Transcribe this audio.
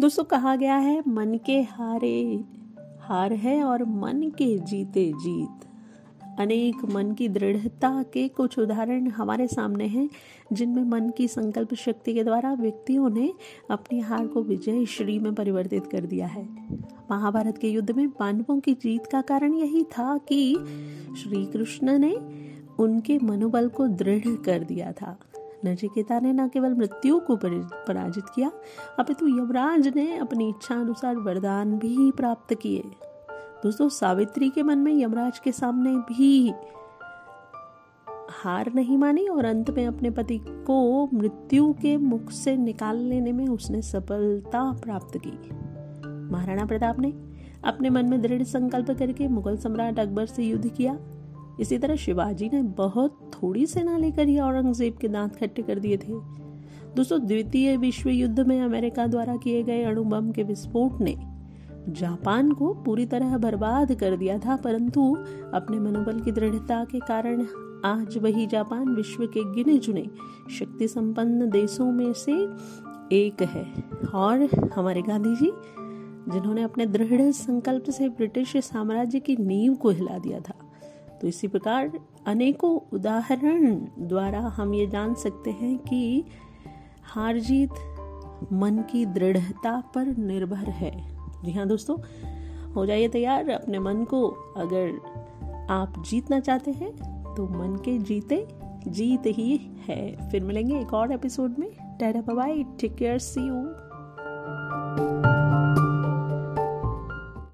दोस्तों, कहा गया है, मन के हारे, हार है और मन के जीते जीत। अनेक मन की दृढ़ता के कुछ उदाहरण हमारे सामने हैं, जिनमें मन की संकल्प शक्ति के द्वारा व्यक्तियों ने अपनी हार को विजय श्री में परिवर्तित कर दिया है। महाभारत के युद्ध में पांडवों की जीत का कारण यही था कि श्री कृष्ण ने उनके मनोबल को दृढ़ कर दिया था। नचिकेता ने न केवल मृत्यु को पराजित किया, अपितु यमराज ने अपनी इच्छा अनुसार वरदान भी प्राप्त किए। दोस्तों, सावित्री के मन में यमराज के सामने भी हार नहीं मानी और अंत में अपने पति को मृत्यु के मुख से निकाल लेने में उसने सफलता प्राप्त की। महाराणा प्रताप ने अपने मन में दृढ़ संकल्प करके मुगल सम्राट अकबर से युद्ध किया। इसी तरह शिवाजी ने बहुत थोड़ी सेना लेकर ही औरंगज़ेब के दांत खट्टे कर दिए थे। दोस्तों द्वितीय विश्व युद्ध में अमेरिका द्वारा किए गए अणुबम के विस्फोट ने जापान को पूरी तरह बर्बाद कर दिया था, परंतु अपने मनोबल की दृढ़ता के कारण आज वही जापान विश्व के गिने चुने शक्ति संपन्न देशों में से एक है। और हमारे गांधी जी जिन्होंने अपने दृढ़ संकल्प से ब्रिटिश साम्राज्य की नींव को हिला दिया था तो इसी प्रकार अनेकों उदाहरण द्वारा हम ये जान सकते हैं कि हार जीत मन की दृढ़ता पर निर्भर है। जी हाँ दोस्तों, हो जाइए तैयार। अपने मन को अगर आप जीतना चाहते हैं तो मन के जीते, जीत ही है। फिर मिलेंगे एक और एपिसोड में। Tata bye take care see you